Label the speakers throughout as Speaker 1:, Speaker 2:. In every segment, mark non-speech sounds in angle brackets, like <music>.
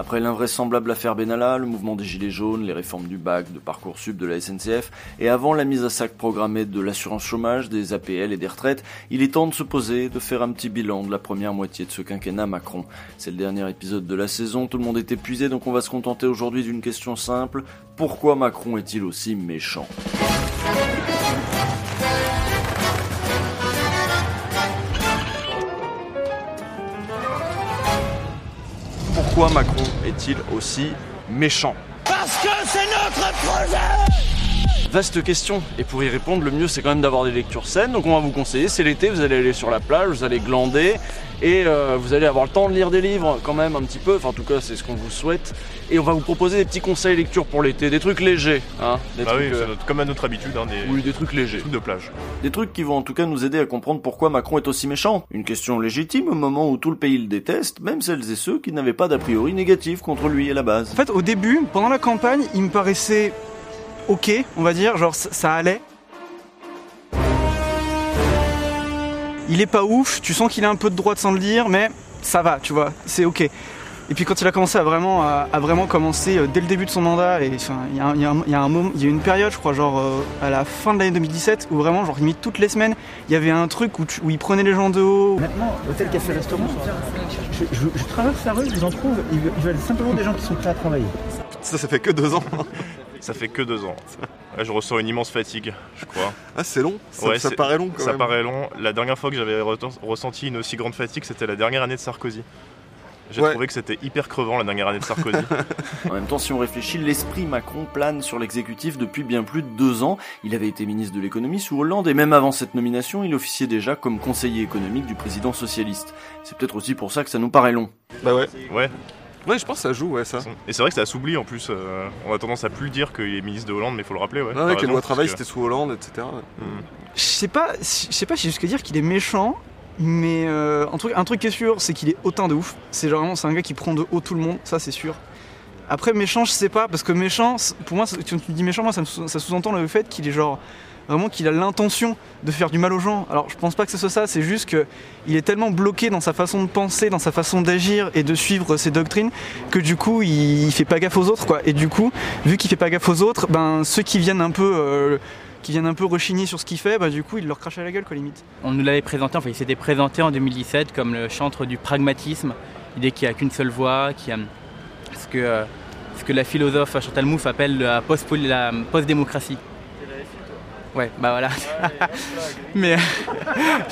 Speaker 1: Après l'invraisemblable affaire Benalla, le mouvement des Gilets jaunes, les réformes du bac, de Parcoursup, de la SNCF, et avant la mise à sac programmée de l'assurance chômage, des APL et des retraites, il est temps de se poser, de faire un petit bilan de la première moitié de ce quinquennat Macron. C'est le dernier épisode de la saison, tout le monde est épuisé, donc on va se contenter aujourd'hui d'une question simple. Pourquoi Macron est-il aussi méchant? Pourquoi Macron est-il aussi méchant
Speaker 2: Parce que c'est notre projet
Speaker 1: Vaste question, et pour y répondre, le mieux c'est quand même d'avoir des lectures saines. Donc on va vous conseiller, c'est l'été, vous allez aller sur la plage, vous allez glander, et euh, vous allez avoir le temps de lire des livres quand même un petit peu, enfin en tout cas c'est ce qu'on vous souhaite. Et on va vous proposer des petits conseils lecture pour l'été, des trucs légers. Hein, des
Speaker 3: Bah oui,
Speaker 1: trucs, euh,
Speaker 3: notre- comme à notre habitude, hein, des
Speaker 1: oui, des trucs légers.
Speaker 3: trucs de plage.
Speaker 1: Des trucs qui vont en tout cas nous aider à comprendre pourquoi Macron est aussi méchant. Une question légitime au moment où tout le pays le déteste, même celles et ceux qui n'avaient pas d'a priori négatif contre lui à la base.
Speaker 4: En fait, au début, pendant la campagne, il me paraissait ok, on va dire, genre ça allait. Il est pas ouf, tu sens qu'il a un peu de droite sans le dire, mais ça va, tu vois, c'est ok. Et puis quand il a commencé à vraiment, à, à vraiment commencer euh, dès le début de son mandat, et enfin, il y, a un- il y a un- il y a un moment, il y a une période, je crois, genre euh, à la fin de l'année 2017, où vraiment, genre limite toutes les semaines, il y avait un truc où, tu- où il prenait les gens de haut.
Speaker 5: Maintenant, hôtel, café, restaurant, je, je- je traverse la rue, je vous en trouve, ils veulent, ils veulent simplement des gens qui sont prêts à travailler.
Speaker 6: Ça, ça fait que deux ans.
Speaker 3: Ça fait que deux ans. Je ressens une immense fatigue, je crois.
Speaker 6: Ah, c'est long. Ça,
Speaker 3: Ouais,
Speaker 6: ça
Speaker 3: c'est-
Speaker 6: paraît long quand
Speaker 3: Ça
Speaker 6: même.
Speaker 3: paraît long. La dernière fois que j'avais ressenti une aussi grande fatigue, c'était la dernière année de Sarkozy. J'ai
Speaker 6: Ouais.
Speaker 3: trouvé que c'était hyper crevant la dernière année de Sarkozy. <laughs>
Speaker 1: En même temps, si on réfléchit, l'esprit Macron plane sur l'exécutif depuis bien plus de deux ans. Il avait été ministre de l'économie sous Hollande et même avant cette nomination, il officiait déjà comme conseiller économique du président socialiste. C'est peut-être aussi pour ça que ça nous paraît long.
Speaker 6: Bah ouais.
Speaker 3: ouais.
Speaker 6: Ouais, je pense que ça joue, ouais, ça.
Speaker 3: Et c'est vrai que ça s'oublie en plus. euh, on a tendance à plus dire qu'il est ministre de Hollande, mais il faut le rappeler. Ouais,
Speaker 6: Ouais,
Speaker 3: T'as
Speaker 6: ouais, que lois travail, c'était sous Hollande, etc.
Speaker 3: Hmm.
Speaker 4: Je sais pas, je sais pas si jusqu'à dire qu'il est méchant, mais euh, un, truc, un truc qui est sûr, c'est qu'il est hautain de ouf. C'est genre vraiment, c'est un gars qui prend de haut tout le monde, ça c'est sûr. Après méchant, je sais pas, parce que méchant, c'est- pour moi, c'est- quand tu dis méchant, moi ça, me sous- ça sous-entend le fait qu'il est genre vraiment qu'il a l'intention de faire du mal aux gens. Alors je pense pas que ce soit ça, c'est juste que il est tellement bloqué dans sa façon de penser, dans sa façon d'agir et de suivre ses doctrines que du coup il, il fait pas gaffe aux autres quoi. Et du coup, vu qu'il fait pas gaffe aux autres, ben ceux qui viennent un peu euh, qui viennent un peu rechigner sur ce qu'il fait, bah du coup il leur crache à la gueule quoi limite.
Speaker 7: On nous l'avait présenté, enfin il s'était présenté en 2017 comme le chantre du pragmatisme, l'idée qu'il n'y a qu'une seule voie, qui a ce que, euh, ce que la philosophe Chantal Mouffe appelle la post- la post-démocratie. Ouais, bah voilà. <laughs> Mais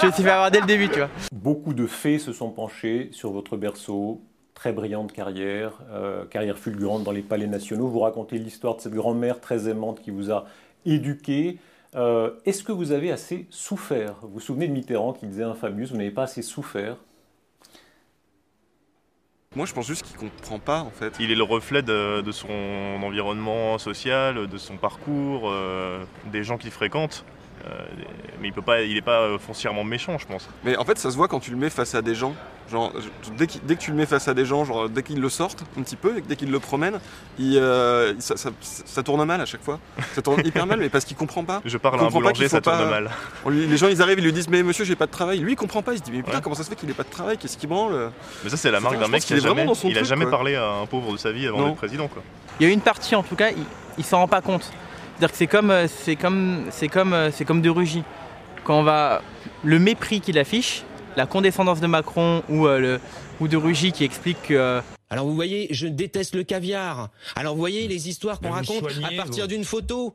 Speaker 7: je me suis fait avoir dès le début, tu vois.
Speaker 8: Beaucoup de fées se sont penchés sur votre berceau. Très brillante carrière, euh, carrière fulgurante dans les palais nationaux. Vous racontez l'histoire de cette grand-mère très aimante qui vous a éduqué. Euh, Est-ce que vous avez assez souffert? Vous vous souvenez de Mitterrand qui disait infamous, vous n'avez pas assez souffert?
Speaker 6: Moi, je pense juste qu'il comprend pas, en fait.
Speaker 3: Il est le reflet de, son environnement social, de son parcours, euh, des gens qu'il fréquente. Euh, mais il peut pas, il est pas euh, foncièrement méchant, je pense.
Speaker 6: Mais en fait, ça se voit quand tu le mets face à des gens. Genre, dès, que tu le mets face à des gens, genre, dès qu'ils le sortent un petit peu, dès qu'ils le promènent, il, euh, ça, ça- ça tourne mal à chaque fois. Ça tourne hyper mal, mais parce qu'il comprend pas.
Speaker 3: Je parle à un boulanger, ça tourne
Speaker 6: pas-
Speaker 3: mal.
Speaker 6: Lui- les gens, ils arrivent, ils lui disent Mais monsieur, j'ai pas de travail. Lui, il comprend pas. Il se dit Mais putain,
Speaker 3: Ouais.
Speaker 6: comment ça se fait qu'il ait pas de travail? Qu'est-ce qu'il branle?
Speaker 3: Mais ça, c'est la marque d'un mec qui a jamais,
Speaker 6: dans son
Speaker 3: il a
Speaker 6: truc,
Speaker 3: jamais parlé à un pauvre de sa vie avant d'être président, quoi.
Speaker 7: Il y a une partie en tout cas, il, il s'en rend pas compte. C'est-à-dire que c'est comme, euh, c'est comme, c'est comme, euh, c'est comme de Rugy. Quand on va, le mépris qu'il affiche, la condescendance de Macron ou, euh, le, ou de Rugy qui explique que euh,
Speaker 2: Alors vous voyez, je déteste le caviar. Alors vous voyez les histoires qu'on
Speaker 9: vous
Speaker 2: raconte
Speaker 9: soignez,
Speaker 2: à partir
Speaker 9: vous.
Speaker 2: d'une photo.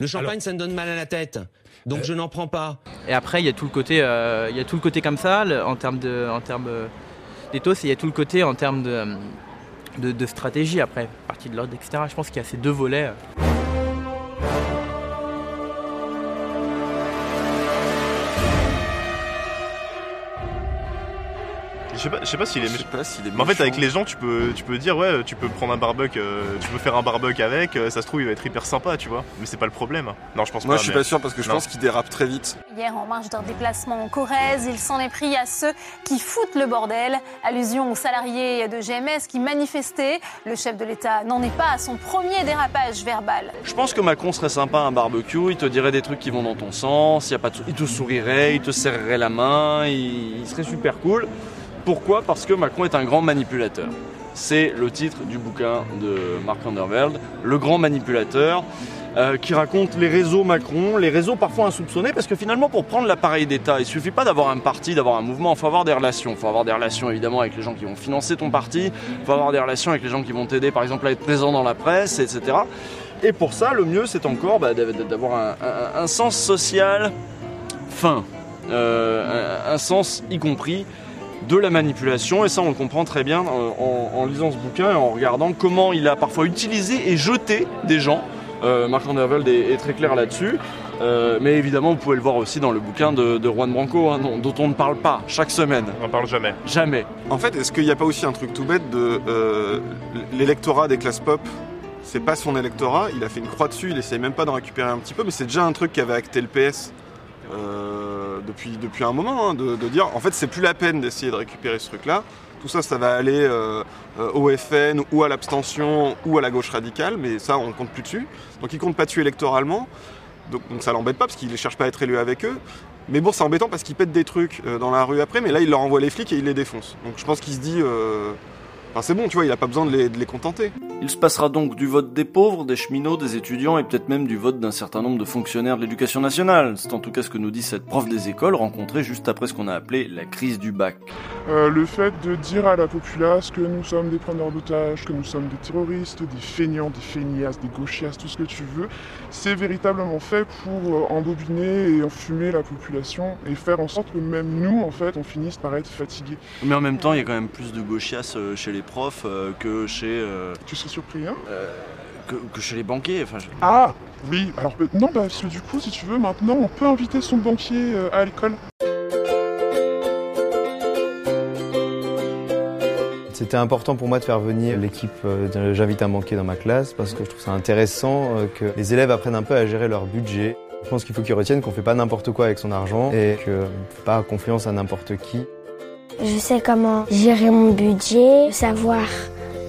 Speaker 2: Le champagne, ça me donne mal à la tête. Donc je n'en prends pas.
Speaker 7: Et après, il y a tout le côté, euh, il y a tout le côté comme ça, le- en termes de, en termes euh, d'éthos, et il y a tout le côté en termes de, de, de stratégie après, partie de l'ordre, etc. Je pense qu'il y a ces deux volets.
Speaker 3: Sais pas, je sais pas s'il est
Speaker 6: Je sais
Speaker 3: méchant.
Speaker 6: pas s'il est
Speaker 3: Mais en fait, avec les gens, tu peux, tu peux dire, ouais, tu peux prendre un barbecue, euh, tu peux faire un barbecue avec, euh, ça se trouve, il va être hyper sympa, tu vois. Mais c'est pas le problème. Non, je pense
Speaker 6: Moi,
Speaker 3: pas.
Speaker 6: je suis
Speaker 3: mais-
Speaker 6: pas sûr parce que je
Speaker 3: Non.
Speaker 6: pense qu'il dérape très vite.
Speaker 10: Hier, en marge d'un déplacement en Corrèze, il s'en est pris à ceux qui foutent le bordel. Allusion aux salariés de GMS qui manifestaient. Le chef de l'État n'en est pas à son premier dérapage verbal.
Speaker 1: Je pense que Macron serait sympa à un barbecue, il te dirait des trucs qui vont dans ton sens, il, y a pas de il te sourirait, il te serrerait la main, il, il serait super cool. Pourquoi Parce que Macron est un grand manipulateur. c'est le titre du bouquin de Mark Underveld, Le grand manipulateur. euh, qui raconte les réseaux Macron, les réseaux parfois insoupçonnés, parce que finalement pour prendre l'appareil d'État, il suffit pas d'avoir un parti, d'avoir un mouvement, il faut avoir des relations. Il faut avoir des relations évidemment avec les gens qui vont financer ton parti, il faut avoir des relations avec les gens qui vont t'aider par exemple à être présent dans la presse, etc. Et pour ça, le mieux c'est encore bah, d'avoir un, sens social fin, euh, un sens y compris de la manipulation et ça on le comprend très bien euh, en, en lisant ce bouquin et en regardant comment il a parfois utilisé et jeté des gens. Euh, Mark Underveld est, est très clair là-dessus. Euh, mais évidemment, vous pouvez le voir aussi dans le bouquin de, de Juan Branco, hein, dont, dont on ne parle pas chaque semaine.
Speaker 3: On n'en parle jamais.
Speaker 1: Jamais.
Speaker 6: En fait, est-ce qu'il n'y a pas aussi un truc tout bête de euh, l'électorat des classes pop C'est pas son électorat, il a fait une croix dessus, il essaye même pas d'en récupérer un petit peu, mais c'est déjà un truc qu'avait acté le PS euh, depuis, depuis un moment, hein, de, dire en fait c'est plus la peine d'essayer de récupérer ce truc-là. Tout ça, ça va aller euh, euh, au FN ou à l'abstention ou à la gauche radicale, mais ça on compte plus dessus. Donc il compte pas dessus électoralement, donc, ça l'embête pas parce qu'il ne cherche pas à être élu avec eux. Mais bon, c'est embêtant parce qu'il pète des trucs dans la rue après, mais là il leur envoie les flics et il les défonce. Donc je pense qu'il se dit, enfin, c'est bon, tu vois, il a pas besoin de les, de les contenter.
Speaker 1: Il se passera donc du vote des pauvres, des cheminots, des étudiants et peut-être même du vote d'un certain nombre de fonctionnaires de l'éducation nationale. C'est en tout cas ce que nous dit cette prof des écoles rencontrée juste après ce qu'on a appelé la crise du bac.
Speaker 9: Euh, le fait de dire à la populace que nous sommes des preneurs d'otages, que nous sommes des terroristes, des feignants, des feignasses, des gauchiasses, tout ce que tu veux, c'est véritablement fait pour euh, embobiner et enfumer la population et faire en sorte que même nous, en fait, on finisse par être fatigués.
Speaker 1: Mais en même temps, il y a quand même plus de gauchias euh, chez les profs que chez
Speaker 9: Tu serais surpris, hein?
Speaker 1: que, que chez les banquiers. Enfin, je-
Speaker 9: Ah Oui, alors non, bah, parce que du coup, si tu veux, maintenant, on peut inviter son banquier euh, à l'école.
Speaker 11: C'était important pour moi de faire venir l'équipe euh, de J'invite un banquier dans ma classe parce que je trouve ça intéressant euh, que les élèves apprennent un peu à gérer leur budget. Je pense qu'il faut qu'ils retiennent qu'on fait pas n'importe quoi avec son argent et qu'on ne fait pas confiance à n'importe qui.
Speaker 12: Je sais comment gérer mon budget, savoir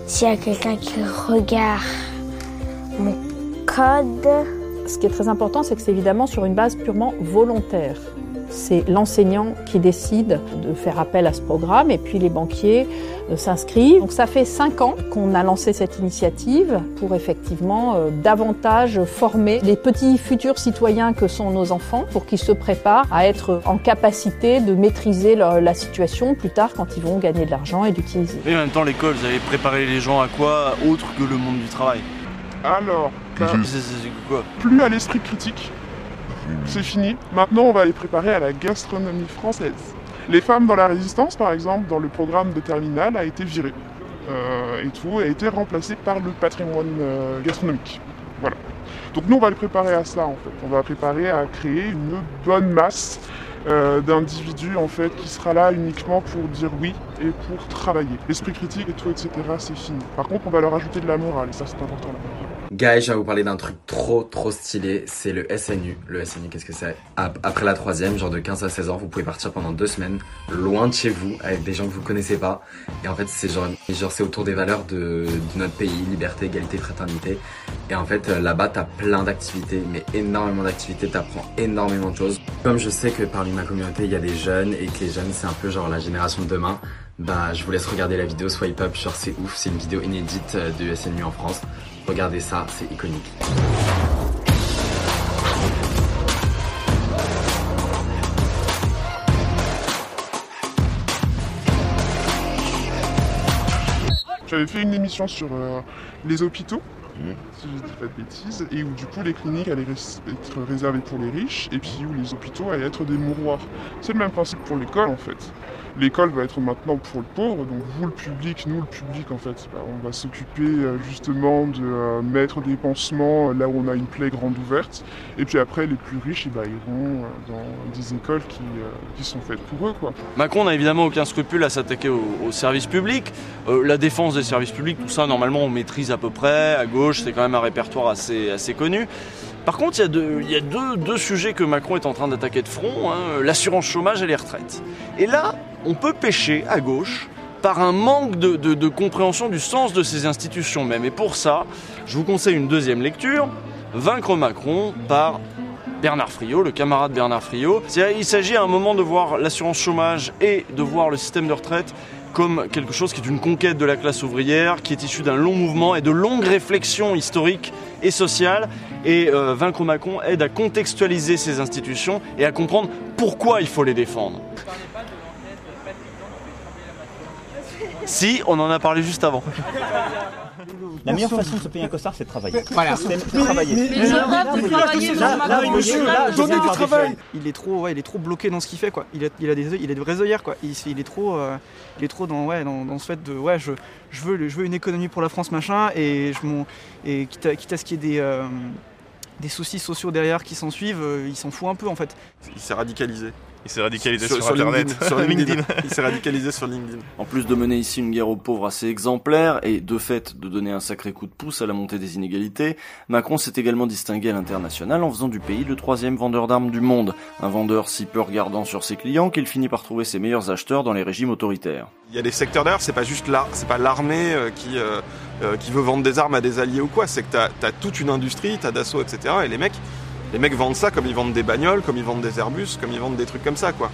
Speaker 12: s'il y a quelqu'un qui regarde mon code.
Speaker 13: Ce qui est très important, c'est que c'est évidemment sur une base purement volontaire. C'est l'enseignant qui décide de faire appel à ce programme et puis les banquiers euh, s'inscrivent. Donc ça fait cinq ans qu'on a lancé cette initiative pour effectivement euh, davantage former les petits futurs citoyens que sont nos enfants pour qu'ils se préparent à être en capacité de maîtriser leur- la situation plus tard quand ils vont gagner de l'argent et d'utiliser.
Speaker 1: Mais en même temps, l'école, vous avez préparé les gens à quoi autre que le monde du travail?
Speaker 9: Alors, bah,
Speaker 1: quoi?
Speaker 9: plus à l'esprit critique. C'est fini. Maintenant, on va les préparer à la gastronomie française. Les femmes dans la résistance, par exemple, dans le programme de terminale, a été virée. Euh, et tout, a été remplacé par le patrimoine euh, gastronomique. Voilà. Donc nous, on va les préparer à ça, en fait. On va préparer à créer une bonne masse euh, d'individus, en fait, qui sera là uniquement pour dire oui et pour travailler. L'esprit critique et tout, etc., c'est fini. Par contre, on va leur ajouter de la morale, et ça, c'est important.
Speaker 14: Guys, je vais vous parler d'un truc trop trop stylé, c'est le SNU. Le SNU, qu'est-ce que c'est? Ap- Après la troisième, genre de 15 à 16 ans, vous pouvez partir pendant deux semaines, loin de chez vous, avec des gens que vous connaissez pas. Et en fait, c'est genre, genre c'est autour des valeurs de, de notre pays, liberté, égalité, fraternité. Et en fait, là-bas, t'as plein d'activités, mais énormément d'activités, t'apprends énormément de choses. Comme je sais que parmi ma communauté, il y a des jeunes, et que les jeunes, c'est un peu genre la génération de demain, bah, je vous laisse regarder la vidéo Swipe Up, genre c'est ouf, c'est une vidéo inédite euh, de SNU en France. Regardez ça, c'est iconique.
Speaker 9: J'avais fait une émission sur euh, les hôpitaux, si je dis pas de bêtises, et où du coup les cliniques allaient être réservées pour les riches, et puis où les hôpitaux allaient être des mouroirs. C'est le même principe pour l'école en fait. L'école va être maintenant pour le pauvre, donc vous le public, nous le public en fait, bah, on va s'occuper euh, justement de euh, mettre des pansements euh, là où on a une plaie grande ouverte, et puis après les plus riches eh ben, iront dans des écoles qui, qui sont faites pour eux quoi.
Speaker 1: Macron n'a évidemment aucun scrupule à s'attaquer au, au service public. Euh, la défense des services publics, tout ça, normalement, on maîtrise à peu près. À gauche, c'est quand même un répertoire assez, assez connu. Par contre, il y a, deux, y a deux, deux sujets que Macron est en train d'attaquer de front, hein, l'assurance chômage et les retraites. Et là, on peut pêcher à gauche par un manque de, compréhension du sens de ces institutions même. Et pour ça, je vous conseille une deuxième lecture, Vaincre Macron par Bernard Friot, le camarade Bernard Friot. Il s'agit à un moment de voir l'assurance chômage et de voir le système de retraite comme quelque chose qui est une conquête de la classe ouvrière, qui est issue d'un long mouvement et de longues réflexions historiques et sociales. Et euh, Vaincre Macron aide à contextualiser ces institutions et à comprendre pourquoi il faut les défendre. Si, on en a parlé juste avant.
Speaker 5: La meilleure façon de se payer un costard, c'est de travailler.
Speaker 4: Voilà.
Speaker 5: C'est de travailler.
Speaker 4: Mais- mais- mais- du travail. Il est trop, ouais, il est trop bloqué dans ce qu'il fait quoi. Il a, il a des, il a des vrais œillères quoi. Il, il est trop, euh, il est trop dans, ouais, dans, dans ce fait de, ouais, je, je veux, je veux une économie pour la France machin et je m'en, et quitte à, quitte à ce qu'il y ait des, euh, des soucis sociaux derrière qui s'en suivent, euh, il s'en fout un peu en fait.
Speaker 6: Il s'est radicalisé.
Speaker 3: Il s'est radicalisé sur Internet.
Speaker 6: LinkedIn, sur <laughs> LinkedIn. Il s'est radicalisé sur LinkedIn.
Speaker 1: En plus de mener ici une guerre aux pauvres assez exemplaire et de fait de donner un sacré coup de pouce à la montée des inégalités, Macron s'est également distingué à l'international en faisant du pays le troisième vendeur d'armes du monde, un vendeur si peu regardant sur ses clients qu'il finit par trouver ses meilleurs acheteurs dans les régimes autoritaires.
Speaker 6: Il y a des secteurs d'ailleurs, c'est pas juste là, c'est pas l'armée euh, qui, euh, euh, qui veut vendre des armes à des alliés ou quoi, c'est que t'as as toute une industrie, t'as Dassault, etc. Et les mecs, les mecs vendent ça comme ils vendent des bagnoles, comme ils vendent des Airbus, comme ils vendent des trucs comme ça, quoi.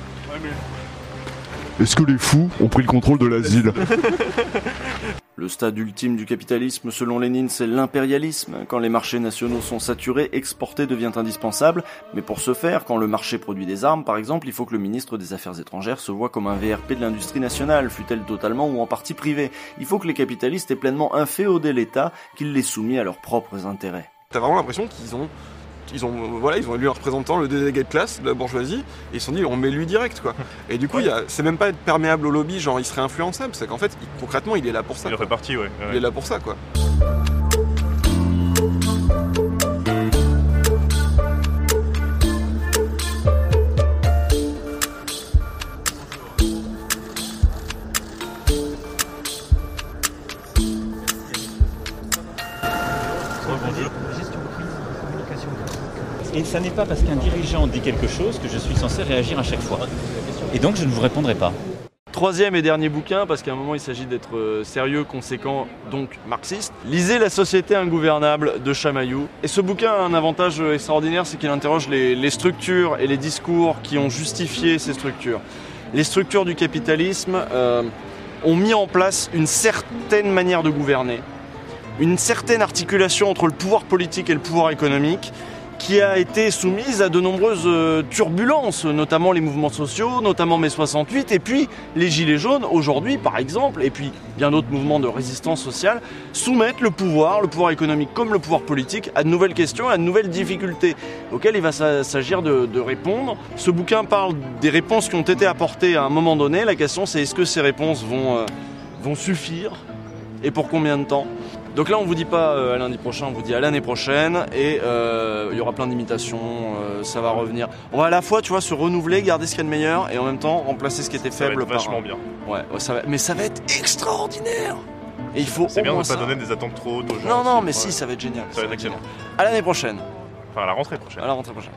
Speaker 9: Est-ce que les fous ont pris le contrôle de l'asile? <laughs>
Speaker 1: Le stade ultime du capitalisme, selon Lénine, c'est l'impérialisme. Quand les marchés nationaux sont saturés, exporter devient indispensable. Mais pour ce faire, quand le marché produit des armes, par exemple, il faut que le ministre des Affaires étrangères se voit comme un VRP de l'industrie nationale, fût-elle totalement ou en partie privée. Il faut que les capitalistes aient pleinement inféodé l'État, qu'ils les soumis à leurs propres intérêts.
Speaker 6: T'as vraiment l'impression qu'ils ont, ils ont, voilà, ils ont élu un représentant, le délégué de classe de la bourgeoisie, et ils se sont dit on met lui direct quoi. Et du coup, c'est même pas être perméable au lobby, genre il serait influençable, c'est qu'en fait, il- concrètement, il est là pour ça.
Speaker 3: Il
Speaker 6: quoi.
Speaker 3: fait partie, ouais.
Speaker 6: Il est là pour ça quoi.
Speaker 5: Ça n'est pas parce qu'un dirigeant dit quelque chose que je suis censé réagir à chaque fois. Et donc je ne vous répondrai pas.
Speaker 1: Troisième et dernier bouquin, parce qu'à un moment il s'agit d'être euh, sérieux, conséquent, donc marxiste. Lisez La société ingouvernable de Chamaillou. Et ce bouquin a un avantage euh, extraordinaire, c'est qu'il interroge les, les structures et les discours qui ont justifié ces structures. Les structures du capitalisme euh, ont mis en place une certaine manière de gouverner, une certaine articulation entre le pouvoir politique et le pouvoir économique qui a été soumise à de nombreuses euh, turbulences, notamment les mouvements sociaux, notamment mai 68, et puis les Gilets jaunes aujourd'hui par exemple, et puis bien d'autres mouvements de résistance sociale, soumettent le pouvoir, le pouvoir économique comme le pouvoir politique, à de nouvelles questions, à de nouvelles difficultés auxquelles il va s'a- s'agir de, répondre. Ce bouquin parle des réponses qui ont été apportées à un moment donné, la question c'est est-ce que ces réponses vont, euh, vont suffire, et pour combien de temps? Donc là, on vous dit pas euh, à lundi prochain, on vous dit à l'année prochaine et euh, il y aura plein d'imitations, euh, ça va revenir. On va à la fois, tu vois, se renouveler, garder ce qu'il y a de meilleur et en même temps remplacer ce qui était
Speaker 3: Ça va
Speaker 1: faible
Speaker 3: être
Speaker 1: par
Speaker 3: vachement
Speaker 1: un-
Speaker 3: bien.
Speaker 1: Ouais, ouais, ça va, mais ça va être extraordinaire. Et il faut
Speaker 3: C'est bien de ne pas
Speaker 1: ça.
Speaker 3: donner des attentes trop hautes aux gens.
Speaker 1: Non, non,
Speaker 3: aussi.
Speaker 1: mais
Speaker 3: Ouais.
Speaker 1: si, ça va être génial.
Speaker 3: Ça va être excellent.
Speaker 1: À l'année prochaine.
Speaker 3: Enfin, à la rentrée prochaine.
Speaker 1: À la rentrée prochaine.